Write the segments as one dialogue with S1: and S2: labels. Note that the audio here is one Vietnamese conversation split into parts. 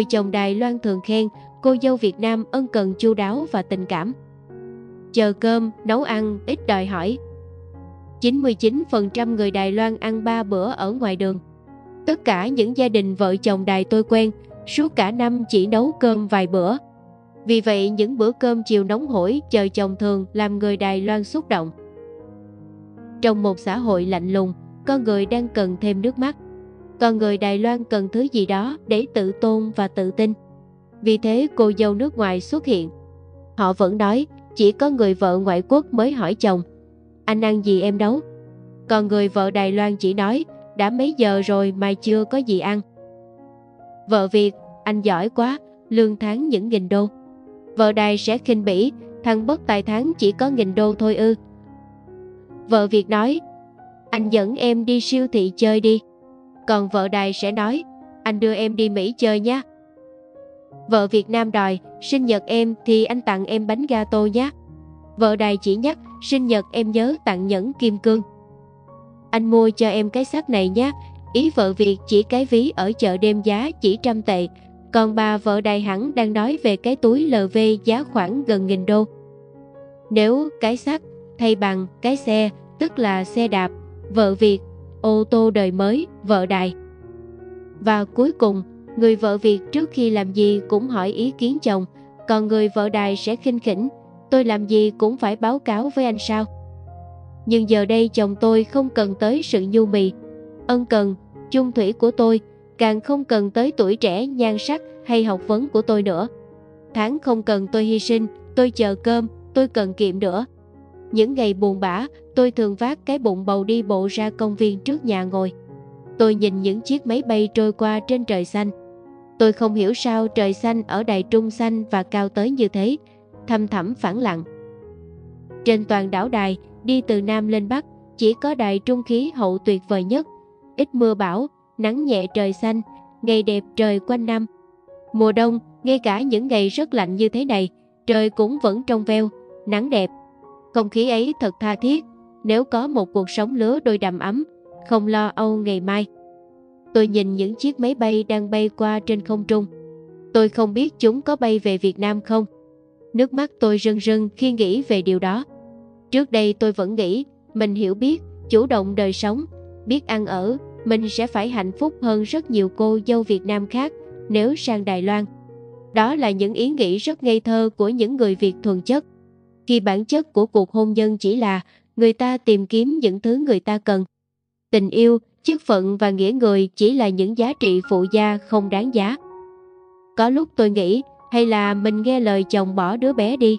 S1: Người chồng Đài Loan thường khen cô dâu Việt Nam ân cần chu đáo và tình cảm. Chờ cơm, nấu ăn, ít đòi hỏi. 99% người Đài Loan ăn 3 bữa ở ngoài đường. Tất cả những gia đình vợ chồng Đài tôi quen, suốt cả năm chỉ nấu cơm vài bữa. Vì vậy những bữa cơm chiều nóng hổi chờ chồng thường làm người Đài Loan xúc động. Trong một xã hội lạnh lùng, con người đang cần thêm nước mắt còn người Đài Loan cần thứ gì đó để tự tôn và tự tin. Vì thế cô dâu nước ngoài xuất hiện. Họ vẫn nói chỉ có người vợ ngoại quốc mới hỏi chồng Anh ăn gì em nấu? Còn người vợ Đài Loan chỉ nói đã mấy giờ rồi mà chưa có gì ăn. Vợ Việt, anh giỏi quá, lương tháng những nghìn đô. Vợ Đài sẽ khinh bỉ, thằng bất tài tháng chỉ có nghìn đô thôi ư. Vợ Việt nói, anh dẫn em đi siêu thị chơi đi. Còn vợ Đài sẽ nói, anh đưa em đi Mỹ chơi nhé. Vợ Việt Nam đòi, sinh nhật em thì anh tặng em bánh gato nhé. Vợ Đài chỉ nhắc, sinh nhật em nhớ tặng nhẫn kim cương. Anh mua cho em cái xác này nhé. Ý vợ Việt chỉ cái ví ở chợ đêm giá chỉ trăm tệ, còn bà vợ Đài hẳn đang nói về cái túi LV giá khoảng gần nghìn đô. Nếu cái xác thay bằng cái xe, tức là xe đạp, vợ Việt, ô tô đời mới, vợ Đài. Và cuối cùng, người vợ Việt trước khi làm gì cũng hỏi ý kiến chồng, còn người vợ Đài sẽ khinh khỉnh, tôi làm gì cũng phải báo cáo với anh sao. Nhưng giờ đây chồng tôi không cần tới sự nhu mì, ân cần, chung thủy của tôi, càng không cần tới tuổi trẻ nhan sắc hay học vấn của tôi nữa. Tháng không cần tôi hy sinh, tôi chờ cơm, tôi cần kiệm nữa. Những ngày buồn bã, tôi thường vác cái bụng bầu đi bộ ra công viên trước nhà ngồi. Tôi nhìn những chiếc máy bay trôi qua trên trời xanh. Tôi không hiểu sao trời xanh ở Đài Trung xanh và cao tới như thế, thâm thẳm phẳng lặng. Trên toàn đảo Đài, đi từ Nam lên Bắc, chỉ có Đài Trung khí hậu tuyệt vời nhất. Ít mưa bão, nắng nhẹ trời xanh, ngày đẹp trời quanh năm. Mùa đông, ngay cả những ngày rất lạnh như thế này, trời cũng vẫn trong veo, nắng đẹp. Không khí ấy thật tha thiết, nếu có một cuộc sống lứa đôi đầm ấm, không lo âu ngày mai. Tôi nhìn những chiếc máy bay đang bay qua trên không trung. Tôi không biết chúng có bay về Việt Nam không. Nước mắt tôi rưng rưng khi nghĩ về điều đó. Trước đây tôi vẫn nghĩ mình hiểu biết, chủ động đời sống, biết ăn ở, mình sẽ phải hạnh phúc hơn rất nhiều cô dâu Việt Nam khác nếu sang Đài Loan. Đó là những ý nghĩ rất ngây thơ của những người Việt thuần chất. Khi bản chất của cuộc hôn nhân chỉ là người ta tìm kiếm những thứ người ta cần. Tình yêu, chức phận và nghĩa người chỉ là những giá trị phụ gia không đáng giá. Có lúc tôi nghĩ hay là mình nghe lời chồng bỏ đứa bé đi.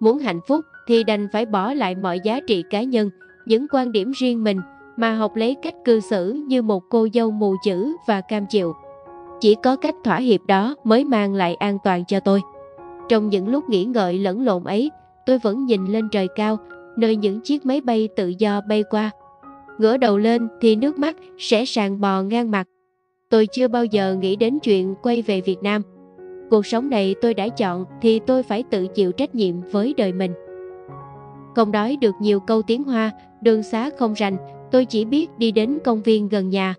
S1: Muốn hạnh phúc thì đành phải bỏ lại mọi giá trị cá nhân, những quan điểm riêng mình mà học lấy cách cư xử như một cô dâu mù chữ và cam chịu. Chỉ có cách thỏa hiệp đó mới mang lại an toàn cho tôi. Trong những lúc nghĩ ngợi lẫn lộn ấy, tôi vẫn nhìn lên trời cao, nơi những chiếc máy bay tự do bay qua. Ngửa đầu lên thì nước mắt sẽ sàn bò ngang mặt. Tôi chưa bao giờ nghĩ đến chuyện quay về Việt Nam. Cuộc sống này tôi đã chọn thì tôi phải tự chịu trách nhiệm với đời mình. Không đói được nhiều câu tiếng Hoa, đường xá không rành, tôi chỉ biết đi đến công viên gần nhà.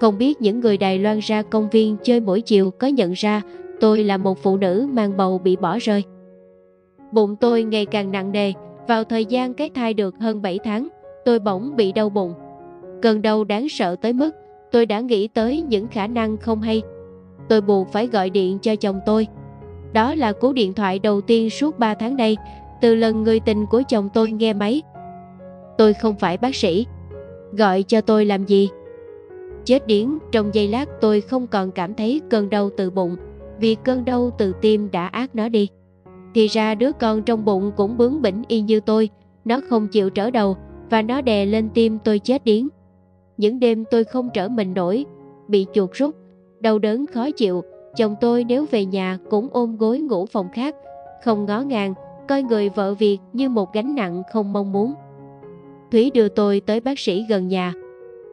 S1: Không biết những người Đài Loan ra công viên chơi mỗi chiều có nhận ra tôi là một phụ nữ mang bầu bị bỏ rơi. Bụng tôi ngày càng nặng nề, vào thời gian cái thai được hơn 7 tháng, tôi bỗng bị đau bụng. Cơn đau đáng sợ tới mức tôi đã nghĩ tới những khả năng không hay. Tôi buộc phải gọi điện cho chồng tôi. Đó là cú điện thoại đầu tiên suốt 3 tháng nay, từ lần người tình của chồng tôi nghe máy. Tôi không phải bác sĩ. Gọi cho tôi làm gì? Chết điếng, trong giây lát tôi không còn cảm thấy cơn đau từ bụng, vì cơn đau từ tim đã ác nó đi. Thì ra đứa con trong bụng cũng bướng bỉnh y như tôi, nó không chịu trở đầu và nó đè lên tim tôi chết điếng. Những đêm tôi không trở mình nổi, bị chuột rút, đau đớn khó chịu, chồng tôi nếu về nhà cũng ôm gối ngủ phòng khác, không ngó ngàng, coi người vợ việc như một gánh nặng không mong muốn. Thúy đưa tôi tới bác sĩ gần nhà.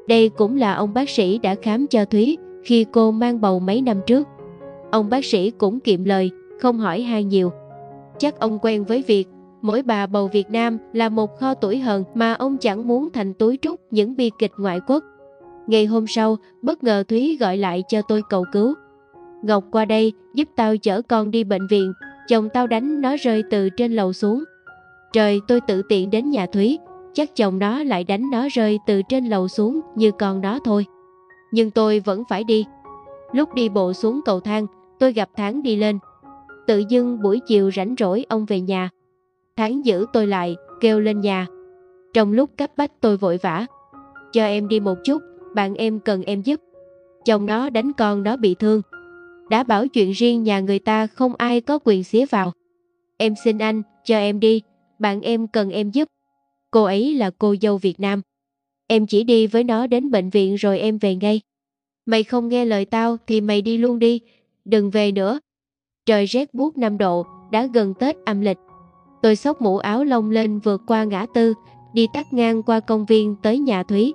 S1: Đây cũng là ông bác sĩ đã khám cho Thúy khi cô mang bầu mấy năm trước. Ông bác sĩ cũng kiệm lời, không hỏi han nhiều. Chắc ông quen với việc mỗi bà bầu Việt Nam là một kho tuổi hờn mà ông chẳng muốn thành túi trúc những bi kịch ngoại quốc. Ngày hôm sau, bất ngờ Thúy gọi lại cho tôi cầu cứu. Ngọc qua đây giúp tao chở con đi bệnh viện, chồng tao đánh nó rơi từ trên lầu xuống. Trời tôi tự tiện đến nhà Thúy, chắc chồng nó lại đánh nó rơi từ trên lầu xuống như con nó thôi. Nhưng tôi vẫn phải đi. Lúc đi bộ xuống cầu thang, tôi gặp Tháng đi lên. Tự dưng buổi chiều rảnh rỗi ông về nhà. Tháng giữ tôi lại, kêu lên nhà. Trong lúc cấp bách tôi vội vã. Cho em đi một chút, bạn em cần em giúp. Chồng nó đánh con nó bị thương. Đã bảo chuyện riêng nhà người ta không ai có quyền xía vào. Em xin anh, cho em đi, bạn em cần em giúp. Cô ấy là cô dâu Việt Nam. Em chỉ đi với nó đến bệnh viện rồi em về ngay. Mày không nghe lời tao thì mày đi luôn đi, đừng về nữa. Trời rét buốt 5 độ, đã gần Tết âm lịch. Tôi xốc mũ áo lông lên vượt qua ngã tư, đi tắt ngang qua công viên tới nhà Thúy.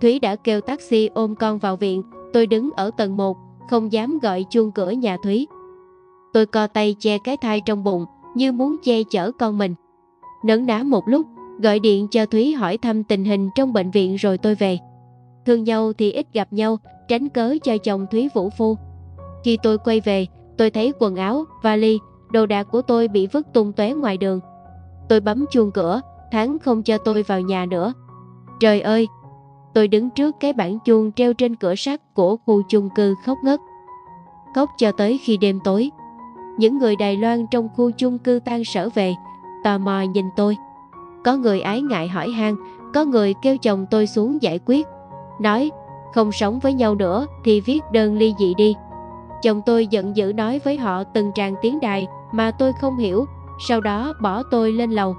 S1: Thúy đã kêu taxi ôm con vào viện, tôi đứng ở tầng 1, không dám gọi chuông cửa nhà Thúy. Tôi co tay che cái thai trong bụng, như muốn che chở con mình. Nấn ná một lúc, gọi điện cho Thúy hỏi thăm tình hình trong bệnh viện rồi tôi về. Thương nhau thì ít gặp nhau, tránh cớ cho chồng Thúy vũ phu. Khi tôi quay về, tôi thấy quần áo, vali, đồ đạc của tôi bị vứt tung tóe ngoài đường. Tôi bấm chuông cửa, tháng không cho tôi vào nhà nữa. Trời ơi! Tôi đứng trước cái bảng chuông treo trên cửa sắt của khu chung cư khóc ngất. Khóc cho tới khi đêm tối. Những người Đài Loan trong khu chung cư tan sở về, tò mò nhìn tôi. Có người ái ngại hỏi han, có người kêu chồng tôi xuống giải quyết. Nói, không sống với nhau nữa thì viết đơn ly dị đi. Chồng tôi giận dữ nói với họ từng tràng tiếng đài mà tôi không hiểu, sau đó bỏ tôi lên lầu.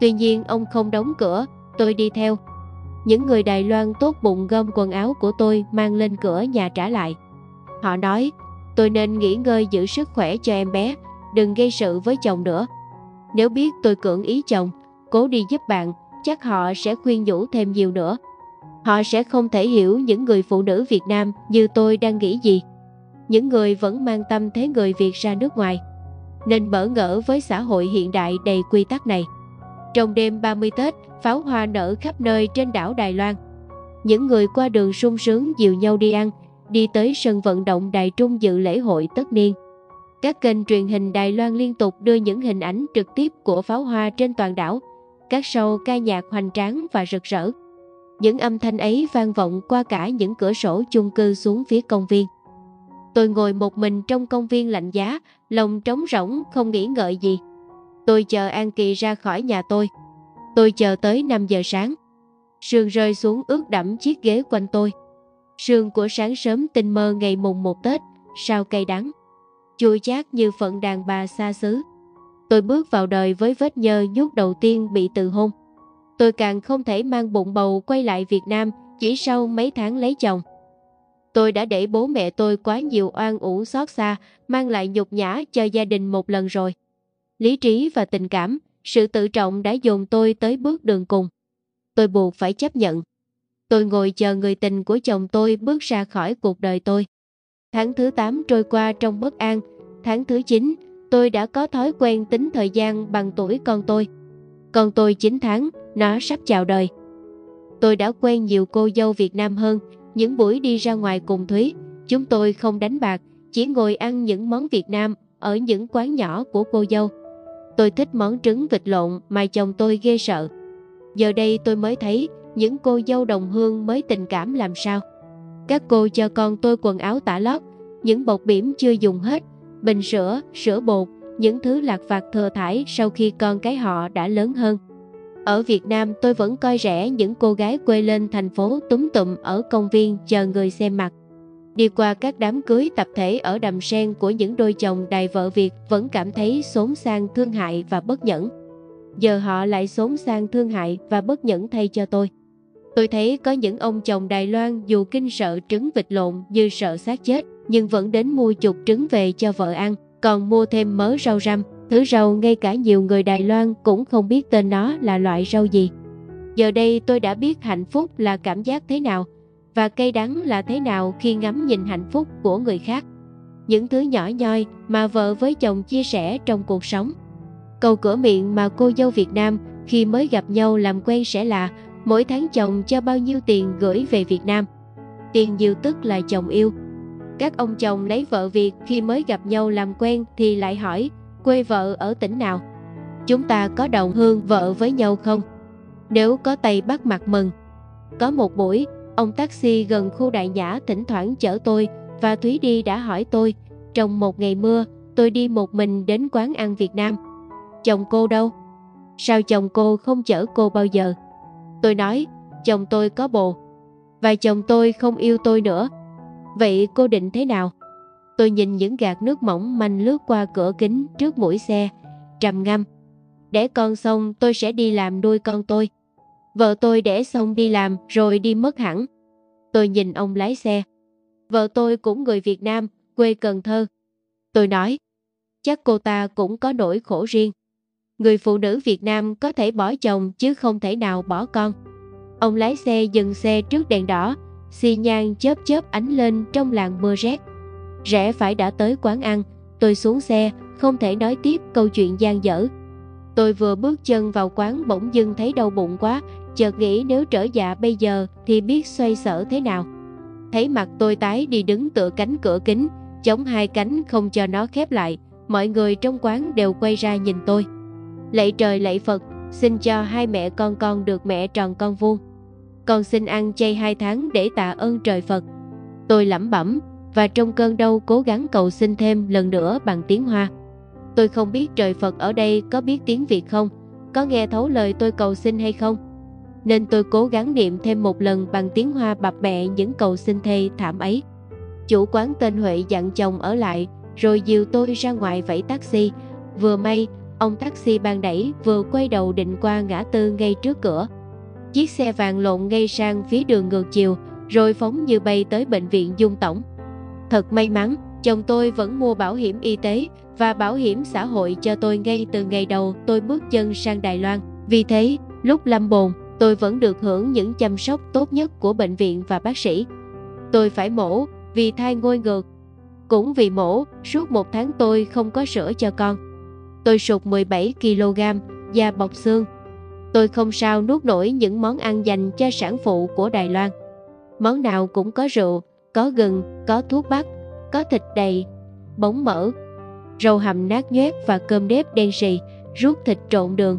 S1: Tuy nhiên ông không đóng cửa, tôi đi theo. Những người Đài Loan tốt bụng gom quần áo của tôi mang lên cửa nhà trả lại. Họ nói, tôi nên nghỉ ngơi giữ sức khỏe cho em bé, đừng gây sự với chồng nữa. Nếu biết tôi cưỡng ý chồng, cố đi giúp bạn, chắc họ sẽ khuyên nhủ thêm nhiều nữa. Họ sẽ không thể hiểu những người phụ nữ Việt Nam như tôi đang nghĩ gì. Những người vẫn mang tâm thế người Việt ra nước ngoài, nên bỡ ngỡ với xã hội hiện đại đầy quy tắc này. Trong đêm 30 Tết, pháo hoa nở khắp nơi trên đảo Đài Loan. Những người qua đường sung sướng dìu nhau đi ăn, đi tới sân vận động Đài Trung dự lễ hội tất niên. Các kênh truyền hình Đài Loan liên tục đưa những hình ảnh trực tiếp của pháo hoa trên toàn đảo, các show ca nhạc hoành tráng và rực rỡ. Những âm thanh ấy vang vọng qua cả những cửa sổ chung cư xuống phía công viên. Tôi ngồi một mình trong công viên lạnh giá, lòng trống rỗng không nghĩ ngợi gì. Tôi chờ An Kỳ ra khỏi nhà tôi. Tôi chờ tới 5 giờ sáng. Sương rơi xuống ướt đẫm chiếc ghế quanh tôi. Sương của sáng sớm tinh mơ ngày mùng một Tết, sao cay đắng. Chua chát như phận đàn bà xa xứ. Tôi bước vào đời với vết nhơ nhút đầu tiên bị từ hôn. Tôi càng không thể mang bụng bầu quay lại Việt Nam chỉ sau mấy tháng lấy chồng. Tôi đã để bố mẹ tôi quá nhiều oan uổng xót xa, mang lại nhục nhã cho gia đình một lần rồi. Lý trí và tình cảm, sự tự trọng đã dồn tôi tới bước đường cùng. Tôi buộc phải chấp nhận. Tôi ngồi chờ người tình của chồng tôi bước ra khỏi cuộc đời tôi. Tháng thứ 8 trôi qua trong bất an. Tháng thứ 9, tôi đã có thói quen tính thời gian bằng tuổi con tôi. Con tôi 9 tháng, nó sắp chào đời. Tôi đã quen nhiều cô dâu Việt Nam hơn, những buổi đi ra ngoài cùng Thúy, chúng tôi không đánh bạc, chỉ ngồi ăn những món Việt Nam ở những quán nhỏ của cô dâu. Tôi thích món trứng vịt lộn mà chồng tôi ghê sợ. Giờ đây tôi mới thấy những cô dâu đồng hương mới tình cảm làm sao. Các cô cho con tôi quần áo tả lót, những bột bỉm chưa dùng hết, bình sữa, sữa bột, những thứ lạc vặt thừa thải sau khi con cái họ đã lớn hơn. Ở Việt Nam tôi vẫn coi rẻ những cô gái quê lên thành phố túm tụm ở công viên chờ người xem mặt. Đi qua các đám cưới tập thể ở đầm sen của những đôi chồng đài vợ Việt vẫn cảm thấy xốn sang thương hại và bất nhẫn. Giờ họ lại xốn sang thương hại và bất nhẫn thay cho tôi. Tôi thấy có những ông chồng Đài Loan dù kinh sợ trứng vịt lộn như sợ xác chết, nhưng vẫn đến mua chục trứng về cho vợ ăn, còn mua thêm mớ rau răm, thứ rau ngay cả nhiều người Đài Loan cũng không biết tên nó là loại rau gì. Giờ đây tôi đã biết hạnh phúc là cảm giác thế nào, và cay đắng là thế nào khi ngắm nhìn hạnh phúc của người khác. Những thứ nhỏ nhoi mà vợ với chồng chia sẻ trong cuộc sống. Câu cửa miệng mà cô dâu Việt Nam khi mới gặp nhau làm quen sẽ là mỗi tháng chồng cho bao nhiêu tiền gửi về Việt Nam. Tiền nhiều tức là chồng yêu. Các ông chồng lấy vợ Việt khi mới gặp nhau làm quen thì lại hỏi quê vợ ở tỉnh nào. Chúng ta có đồng hương vợ với nhau không? Nếu có tay bắt mặt mừng. Có một buổi, ông taxi gần khu đại nhã thỉnh thoảng chở tôi và Thúy đi đã hỏi tôi, trong một ngày mưa, tôi đi một mình đến quán ăn Việt Nam. Chồng cô đâu? Sao chồng cô không chở cô bao giờ? Tôi nói, chồng tôi có bồ. Và chồng tôi không yêu tôi nữa. Vậy cô định thế nào? Tôi nhìn những gạt nước mỏng manh lướt qua cửa kính trước mũi xe, trầm ngâm. Để con xong tôi sẽ đi làm nuôi con tôi. Vợ tôi để xong đi làm rồi đi mất hẳn. Tôi nhìn ông lái xe. Vợ tôi cũng người Việt Nam, quê Cần Thơ. Tôi nói, chắc cô ta cũng có nỗi khổ riêng. Người phụ nữ Việt Nam có thể bỏ chồng chứ không thể nào bỏ con. Ông lái xe dừng xe trước đèn đỏ, xi nhan chớp chớp ánh lên trong làng mưa rét. Rẽ phải đã tới quán ăn, tôi xuống xe, không thể nói tiếp câu chuyện gian dở. Tôi vừa bước chân vào quán bỗng dưng thấy đau bụng quá, chợt nghĩ nếu trở dạ bây giờ thì biết xoay sở thế nào. Thấy mặt tôi tái đi đứng tựa cánh cửa kính, chống hai cánh không cho nó khép lại, mọi người trong quán đều quay ra nhìn tôi. Lạy trời lạy Phật, xin cho hai mẹ con con được mẹ tròn con vuông. Con xin ăn chay hai tháng để tạ ơn trời Phật. Tôi lẩm bẩm và trong cơn đau cố gắng cầu xin thêm lần nữa bằng tiếng Hoa. Tôi không biết trời Phật ở đây có biết tiếng Việt không, có nghe thấu lời tôi cầu xin hay không. Nên tôi cố gắng niệm thêm một lần bằng tiếng Hoa bập bẹ những cầu xin thê thảm ấy. Chủ quán tên Huệ dặn chồng ở lại, rồi dìu tôi ra ngoài vẫy taxi. Vừa may, ông taxi ban đẩy vừa quay đầu định qua ngã tư ngay trước cửa. Chiếc xe vàng lộn ngay sang phía đường ngược chiều, rồi phóng như bay tới bệnh viện Dung Tổng. Thật may mắn, chồng tôi vẫn mua bảo hiểm y tế và bảo hiểm xã hội cho tôi ngay từ ngày đầu tôi bước chân sang Đài Loan. Vì thế, lúc lâm bồn, tôi vẫn được hưởng những chăm sóc tốt nhất của bệnh viện và bác sĩ. Tôi phải mổ vì thai ngôi ngược. Cũng vì mổ, suốt một tháng tôi không có sữa cho con. Tôi sụt 17 kg, da bọc xương. Tôi không sao nuốt nổi những món ăn dành cho sản phụ của Đài Loan. Món nào cũng có rượu, có gừng, có thuốc bắc, có thịt đầy, bóng mỡ, rau hầm nát nhoét và cơm đếp đen sì, rút thịt trộn đường.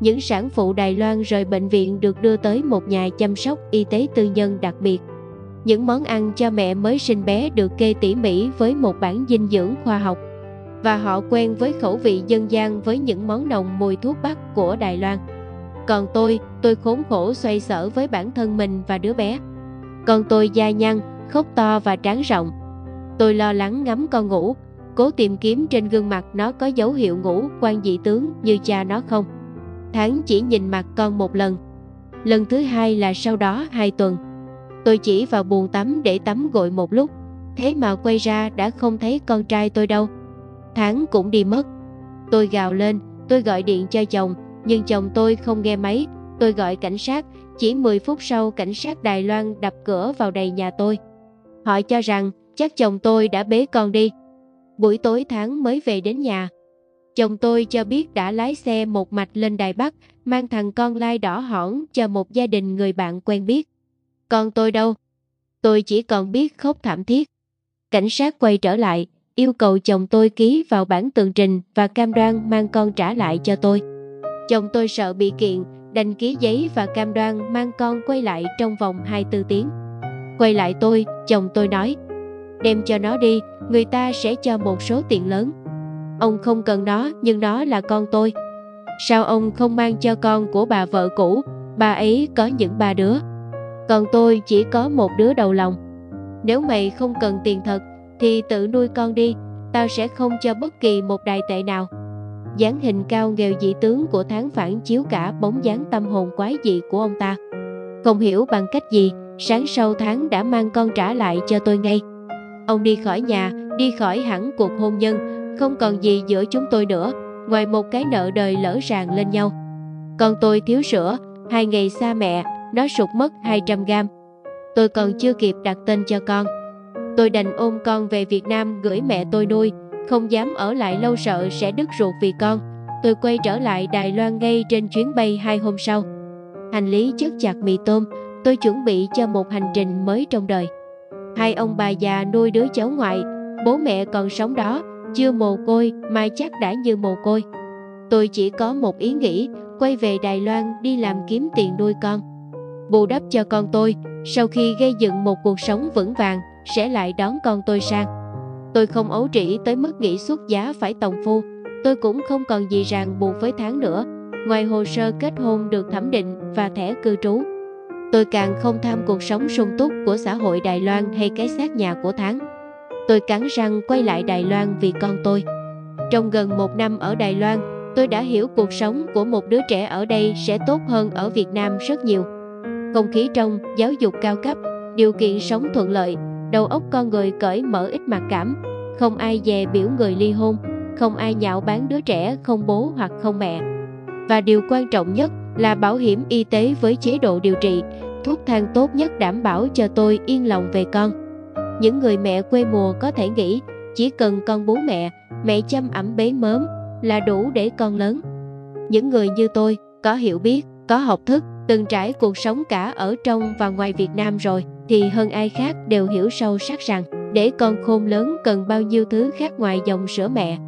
S1: Những sản phụ Đài Loan rời bệnh viện được đưa tới một nhà chăm sóc y tế tư nhân đặc biệt. Những món ăn cho mẹ mới sinh bé được kê tỉ mỉ với một bản dinh dưỡng khoa học và họ quen với khẩu vị dân gian với những món nồng mùi thuốc bắc của Đài Loan. Còn tôi, tôi khốn khổ xoay sở với bản thân mình và đứa bé. Còn tôi da nhăn, khóc to và tráng rộng. Tôi lo lắng ngắm con ngủ, cố tìm kiếm trên gương mặt nó có dấu hiệu ngủ quan dị tướng như cha nó không. Tháng chỉ nhìn mặt con một lần. Lần thứ hai là sau đó hai tuần. Tôi chỉ vào buồn tắm để tắm gội một lúc, thế mà quay ra đã không thấy con trai tôi đâu. Tháng cũng đi mất. Tôi gào lên, tôi gọi điện cho chồng, nhưng chồng tôi không nghe máy. Tôi gọi cảnh sát, chỉ 10 phút sau cảnh sát Đài Loan đập cửa vào đầy nhà tôi. Họ cho rằng chắc chồng tôi đã bế con đi. Buổi tối tháng mới về đến nhà. Chồng tôi cho biết đã lái xe một mạch lên Đài Bắc, mang thằng con lai đỏ hỏn cho một gia đình người bạn quen biết. Con tôi đâu? Tôi chỉ còn biết khóc thảm thiết. Cảnh sát quay trở lại, yêu cầu chồng tôi ký vào bản tường trình và cam đoan mang con trả lại cho tôi. Chồng tôi sợ bị kiện, đành ký giấy và cam đoan mang con quay lại trong vòng 24 tiếng. Quay lại tôi, chồng tôi nói, đem cho nó đi, người ta sẽ cho một số tiền lớn. Ông không cần nó, nhưng nó là con tôi. Sao ông không mang cho con của bà vợ cũ, bà ấy có những ba đứa. Còn tôi chỉ có một đứa đầu lòng. Nếu mày không cần tiền thật, thì tự nuôi con đi, tao sẽ không cho bất kỳ một đài tệ nào dáng hình cao nghèo dị tướng của tháng phản chiếu cả bóng dáng tâm hồn quái dị của ông ta. Không hiểu bằng cách gì, sáng sau tháng đã mang con trả lại cho tôi ngay. Ông đi khỏi nhà, đi khỏi hẳn cuộc hôn nhân, không còn gì giữa chúng tôi nữa, ngoài một cái nợ đời lỡ ràng lên nhau. Con tôi thiếu sữa, hai ngày xa mẹ, nó sụt mất 200 gram. Tôi còn chưa kịp đặt tên cho con. Tôi đành ôm con về Việt Nam gửi mẹ tôi nuôi, không dám ở lại lâu sợ sẽ đứt ruột vì con. Tôi quay trở lại Đài Loan ngay trên chuyến bay hai hôm sau. Hành lý chất chặt mì tôm, tôi chuẩn bị cho một hành trình mới trong đời. Hai ông bà già nuôi đứa cháu ngoại, bố mẹ còn sống đó, chưa mồ côi mà chắc đã như mồ côi. Tôi chỉ có một ý nghĩ, quay về Đài Loan đi làm kiếm tiền nuôi con. Bù đắp cho con tôi, sau khi gây dựng một cuộc sống vững vàng, sẽ lại đón con tôi sang. Tôi không ấu trĩ tới mức nghĩ xuất giá phải tòng phu, tôi cũng không còn gì ràng buộc với tháng nữa, ngoài hồ sơ kết hôn được thẩm định và thẻ cư trú. Tôi càng không tham cuộc sống sung túc của xã hội Đài Loan hay cái xác nhà của tháng. Tôi cắn răng quay lại Đài Loan vì con tôi. Trong gần một năm ở Đài Loan, tôi đã hiểu cuộc sống của một đứa trẻ ở đây sẽ tốt hơn ở Việt Nam rất nhiều. Không khí trong, giáo dục cao cấp, điều kiện sống thuận lợi, đầu óc con người cởi mở ít mặc cảm, không ai dè biểu người ly hôn, không ai nhạo bán đứa trẻ không bố hoặc không mẹ. Và điều quan trọng nhất là bảo hiểm y tế với chế độ điều trị, thuốc thang tốt nhất đảm bảo cho tôi yên lòng về con. Những người mẹ quê mùa có thể nghĩ chỉ cần con bú mẹ, mẹ chăm ẩm bế mớm là đủ để con lớn. Những người như tôi có hiểu biết, có học thức, từng trải cuộc sống cả ở trong và ngoài Việt Nam rồi thì hơn ai khác đều hiểu sâu sắc rằng để con khôn lớn cần bao nhiêu thứ khác ngoài dòng sữa mẹ.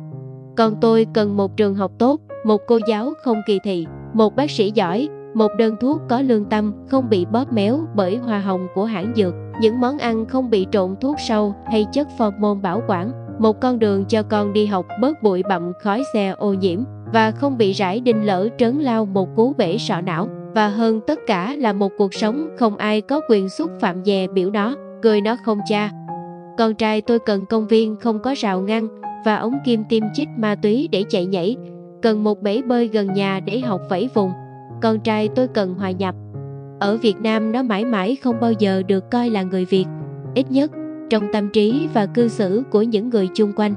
S1: Còn tôi cần một trường học tốt, một cô giáo không kỳ thị, một bác sĩ giỏi, một đơn thuốc có lương tâm không bị bóp méo bởi hoa hồng của hãng dược, những món ăn không bị trộn thuốc sâu hay chất môn bảo quản, một con đường cho con đi học bớt bụi bặm khói xe ô nhiễm và không bị rải đinh lỡ trớn lao một cú bể sọ não. Và hơn tất cả là một cuộc sống không ai có quyền xúc phạm dè biểu nó, cười nó không cha. Con trai tôi cần công viên không có rào ngăn và ống kim tiêm chích ma túy để chạy nhảy, cần một bể bơi gần nhà để học vẫy vùng. Con trai tôi cần hòa nhập. Ở Việt Nam nó mãi mãi không bao giờ được coi là người Việt, ít nhất trong tâm trí và cư xử của những người chung quanh.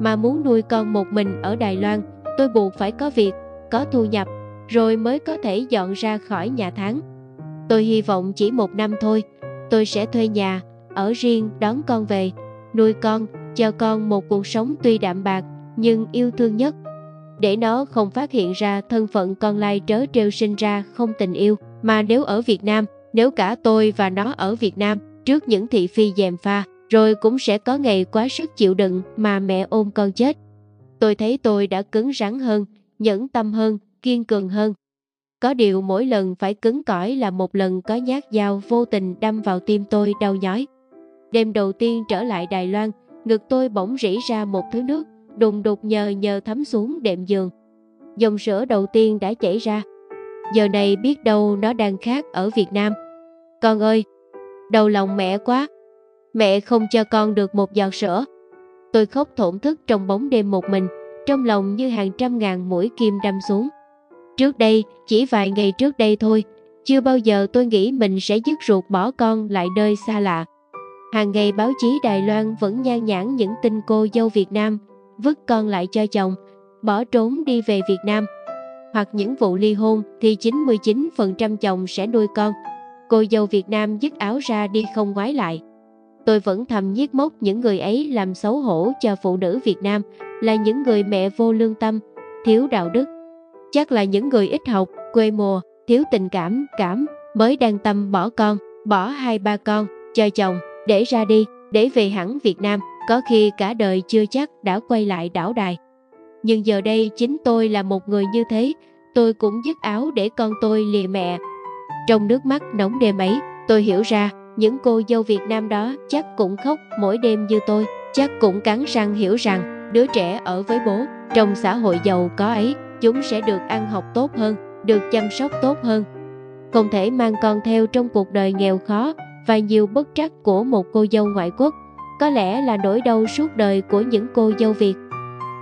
S1: Mà muốn nuôi con một mình ở Đài Loan, tôi buộc phải có việc, có thu nhập, rồi mới có thể dọn ra khỏi nhà tháng. Tôi hy vọng chỉ một năm thôi, tôi sẽ thuê nhà, ở riêng đón con về, nuôi con, cho con một cuộc sống tuy đạm bạc nhưng yêu thương nhất. Để nó không phát hiện ra thân phận con lai trớ trêu sinh ra không tình yêu, mà nếu ở Việt Nam, nếu cả tôi và nó ở Việt Nam, trước những thị phi dèm pha, rồi cũng sẽ có ngày quá sức chịu đựng mà mẹ ôm con chết. Tôi thấy tôi đã cứng rắn hơn, nhẫn tâm hơn, kiên cường hơn. Có điều mỗi lần phải cứng cỏi là một lần có nhát dao vô tình đâm vào tim tôi đau nhói. Đêm đầu tiên trở lại Đài Loan, ngực tôi bỗng rỉ ra một thứ nước, đùng đục nhờ nhờ thấm xuống đệm giường. Dòng sữa đầu tiên đã chảy ra. Giờ này biết đâu nó đang khác ở Việt Nam. Con ơi, đầu lòng mẹ quá. Mẹ không cho con được một giọt sữa. Tôi khóc thổn thức trong bóng đêm một mình, trong lòng như hàng trăm ngàn mũi kim đâm xuống. Trước đây, chỉ vài ngày trước đây thôi, chưa bao giờ tôi nghĩ mình sẽ dứt ruột bỏ con lại nơi xa lạ. Hàng ngày báo chí Đài Loan vẫn nhan nhãn những tin cô dâu Việt Nam vứt con lại cho chồng, bỏ trốn đi về Việt Nam. Hoặc những vụ ly hôn thì 99% chồng sẽ nuôi con. Cô dâu Việt Nam dứt áo ra đi không ngoái lại. Tôi vẫn thầm nhiếc mốc những người ấy làm xấu hổ cho phụ nữ Việt Nam là những người mẹ vô lương tâm, thiếu đạo đức. Chắc là những người ít học, quê mùa, thiếu tình cảm, cảm, mới đang tâm bỏ con, bỏ hai ba con, cho chồng, để ra đi, để về hẳn Việt Nam, có khi cả đời chưa chắc đã quay lại đảo đài. Nhưng giờ đây chính tôi là một người như thế, tôi cũng dứt áo để con tôi lìa mẹ. Trong nước mắt nóng đêm ấy, tôi hiểu ra những cô dâu Việt Nam đó chắc cũng khóc mỗi đêm như tôi, chắc cũng cắn răng hiểu rằng đứa trẻ ở với bố trong xã hội giàu có ấy chúng sẽ được ăn học tốt hơn, được chăm sóc tốt hơn. Không thể mang con theo trong cuộc đời nghèo khó và nhiều bất trắc của một cô dâu ngoại quốc, có lẽ là nỗi đau suốt đời của những cô dâu Việt.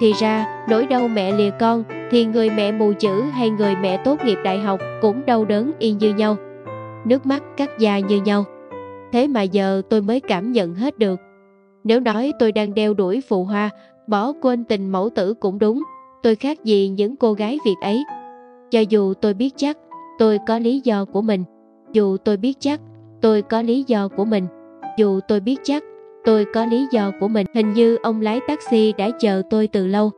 S1: Thì ra, nỗi đau mẹ lìa con thì người mẹ mù chữ hay người mẹ tốt nghiệp đại học cũng đau đớn y như nhau. Nước mắt cắt da như nhau. Thế mà giờ tôi mới cảm nhận hết được. Nếu nói tôi đang đeo đuổi phù hoa, bỏ quên tình mẫu tử cũng đúng, tôi khác gì những cô gái Việt ấy. Cho dù tôi biết chắc, tôi có lý do của mình. Dù tôi biết chắc, tôi có lý do của mình. Dù tôi biết chắc, tôi có lý do của mình. Hình như ông lái taxi đã chờ tôi từ lâu.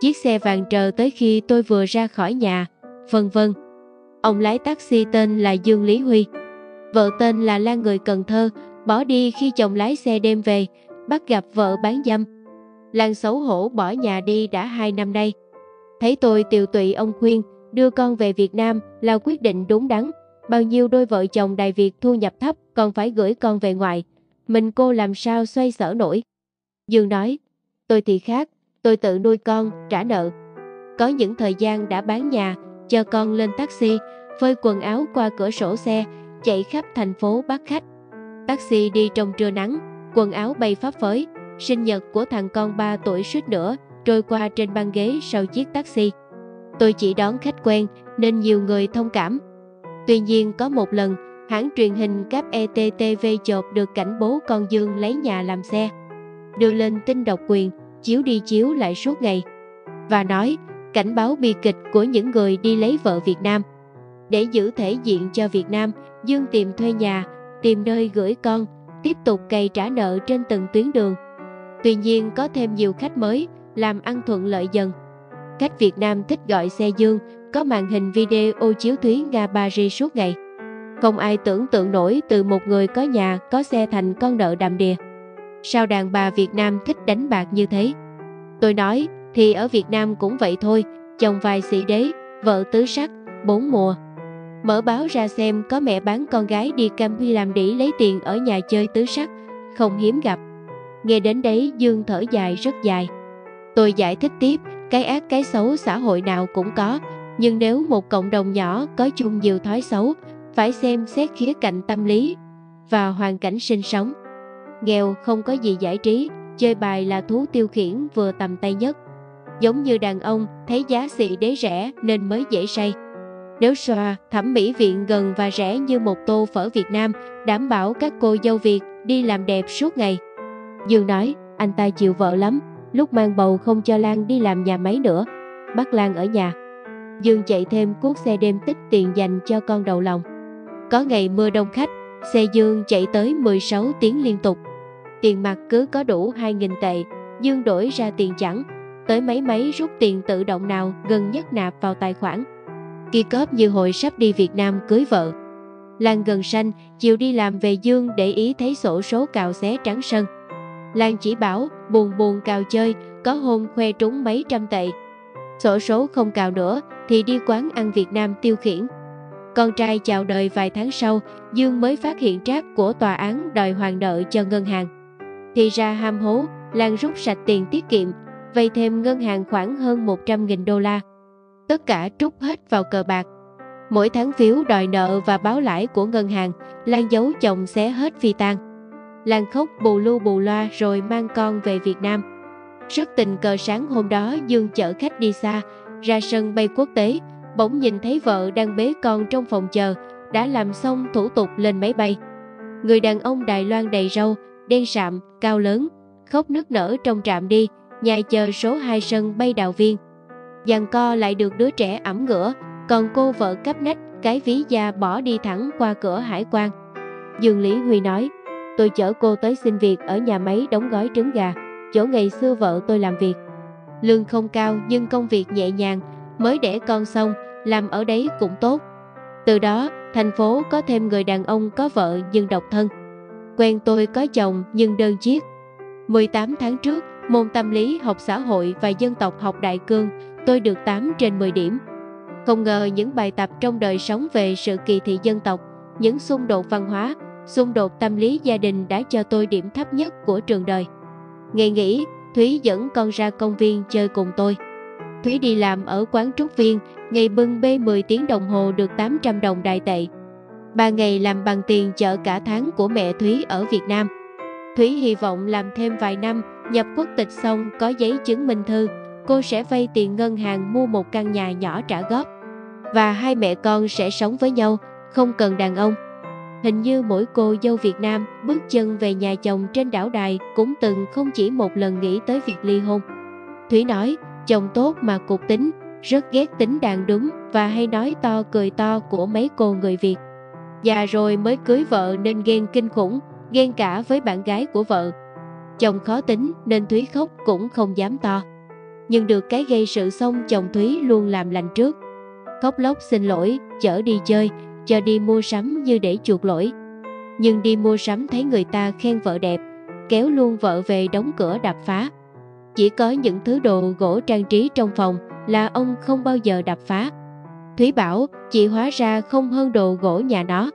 S1: Chiếc xe vàng chờ tới khi tôi vừa ra khỏi nhà, vân vân. Ông lái taxi tên là Dương Lý Huy. Vợ tên là Lan người Cần Thơ, Bỏ đi khi chồng lái xe đêm về, bắt gặp vợ bán dâm. Lan xấu hổ bỏ nhà đi đã hai năm nay. Thấy tôi tiều tụy ông khuyên, đưa con về Việt Nam là quyết định đúng đắn. Bao nhiêu đôi vợ chồng Đại Việt thu nhập thấp còn phải gửi con về ngoại. Mình cô làm sao xoay sở nổi. Dương nói, tôi thì khác, tôi tự nuôi con, trả nợ. Có những thời gian đã bán nhà, cho con lên taxi, phơi quần áo qua cửa sổ xe, chạy khắp thành phố bắt khách. Taxi đi trong trưa nắng, quần áo bay phấp phới, sinh nhật của thằng con 3 tuổi suýt nữa trôi qua trên băng ghế sau chiếc taxi. Tôi chỉ đón khách quen nên nhiều người thông cảm. Tuy nhiên có một lần, hãng truyền hình cáp ETTV chộp được cảnh bố con Dương lấy nhà làm xe. Đưa lên tin độc quyền, chiếu đi chiếu lại suốt ngày. Và nói, cảnh báo bi kịch của những người đi lấy vợ Việt Nam. Để giữ thể diện cho Việt Nam, Dương tìm thuê nhà, tìm nơi gửi con, tiếp tục cày trả nợ trên từng tuyến đường. Tuy nhiên có thêm nhiều khách mới, làm ăn thuận lợi dần. Khách Việt Nam thích gọi xe Dương, có màn hình video chiếu Thúy Nga Paris suốt ngày. Không ai tưởng tượng nổi từ một người có nhà, có xe thành con nợ đàm đìa. Sao đàn bà Việt Nam thích đánh bạc như thế? Tôi nói, thì ở Việt Nam cũng vậy thôi, chồng vài sĩ đế, vợ tứ sắc, bốn mùa. Mở báo ra xem có mẹ bán con gái đi Campuchia làm đỉ lấy tiền ở nhà chơi tứ sắc, không hiếm gặp. Nghe đến đấy Dương thở dài rất dài. Tôi giải thích tiếp, cái ác cái xấu xã hội nào cũng có, nhưng nếu một cộng đồng nhỏ có chung nhiều thói xấu, phải xem xét khía cạnh tâm lý và hoàn cảnh sinh sống. Nghèo không có gì giải trí, chơi bài là thú tiêu khiển vừa tầm tay nhất. Giống như đàn ông thấy giá xị đế rẻ nên mới dễ say. Nếu xoa, thẩm mỹ viện gần và rẻ như một tô phở Việt Nam, đảm bảo các cô dâu Việt đi làm đẹp suốt ngày. Dương nói, anh ta chịu vợ lắm, lúc mang bầu không cho Lan đi làm nhà máy nữa, bắt Lan ở nhà. Dương chạy thêm cuốc xe đêm tích tiền dành cho con đầu lòng. Có ngày mưa đông khách, xe Dương chạy tới 16 tiếng liên tục. Tiền mặt cứ có đủ 2.000 tệ, Dương đổi ra tiền chẳng, tới máy máy rút tiền tự động nào gần nhất nạp vào tài khoản. Kỳ cóp như hội sắp đi Việt Nam cưới vợ. Lan gần sanh, chiều đi làm về Dương để ý thấy sổ số cào xé trắng sân. Lan chỉ bảo buồn buồn cào chơi, có hôm khoe trúng mấy trăm tệ. Sổ số không cào nữa thì đi quán ăn Việt Nam tiêu khiển. Con trai chào đời vài tháng sau, Dương mới phát hiện trác của tòa án đòi hoàn nợ cho ngân hàng. Thì ra ham hố, Lan rút sạch tiền tiết kiệm, vay thêm ngân hàng khoảng hơn 100.000 đô la. Tất cả trút hết vào cờ bạc. Mỗi tháng phiếu đòi nợ và báo lãi của ngân hàng, Lan giấu chồng xé hết phi tan. Lan khóc bù lu bù loa rồi mang con về Việt Nam. Rất tình cờ sáng hôm đó Dương chở khách đi xa, ra sân bay quốc tế, bỗng nhìn thấy vợ đang bế con trong phòng chờ, đã làm xong thủ tục lên máy bay. Người đàn ông Đài Loan đầy râu, đen sạm, cao lớn, khóc nức nở trong trạm đi, nhà chờ số 2 sân bay đào viên. Giằng co lại được đứa trẻ ẩm ngửa, còn cô vợ cắp nách, cái ví da bỏ đi thẳng qua cửa hải quan. Dương Lý Huy nói, tôi chở cô tới xin việc ở nhà máy đóng gói trứng gà, chỗ ngày xưa vợ tôi làm việc. Lương không cao nhưng công việc nhẹ nhàng, mới đẻ con xong, làm ở đấy cũng tốt. Từ đó, thành phố có thêm người đàn ông có vợ nhưng độc thân. Quen tôi có chồng nhưng đơn chiếc. 18 tháng trước, môn tâm lý học xã hội và dân tộc học đại cương, tôi được 8 trên 10 điểm. Không ngờ những bài tập trong đời sống về sự kỳ thị dân tộc, những xung đột văn hóa, xung đột tâm lý gia đình đã cho tôi điểm thấp nhất của trường đời. Ngày nghỉ, Thúy dẫn con ra công viên chơi cùng tôi. Thúy đi làm ở quán trúc viên, ngày bưng bê 10 tiếng đồng hồ được 800 đồng đại tệ. Ba ngày làm bằng tiền chợ cả tháng của mẹ Thúy ở Việt Nam. Thúy hy vọng làm thêm vài năm, nhập quốc tịch xong có giấy chứng minh thư, cô sẽ vay tiền ngân hàng mua một căn nhà nhỏ trả góp. Và hai mẹ con sẽ sống với nhau, không cần đàn ông. Hình như mỗi cô dâu Việt Nam bước chân về nhà chồng trên đảo đài cũng từng không chỉ một lần nghĩ tới việc ly hôn. Thúy nói, chồng tốt mà cục tính, rất ghét tính đàn đúng và hay nói to cười to của mấy cô người Việt. Già rồi mới cưới vợ nên ghen kinh khủng, ghen cả với bạn gái của vợ. Chồng khó tính nên Thúy khóc cũng không dám to. Nhưng được cái gây sự xong chồng Thúy luôn làm lành trước. Khóc lóc xin lỗi, chở đi chơi, cho đi mua sắm như để chuộc lỗi. nhưng đi mua sắm thấy người ta khen vợ đẹp, kéo luôn vợ về đóng cửa đạp phá. Chỉ có những thứ đồ gỗ trang trí trong phòng là ông không bao giờ đập phá. Thúy bảo, chị hóa ra không hơn đồ gỗ nhà nó.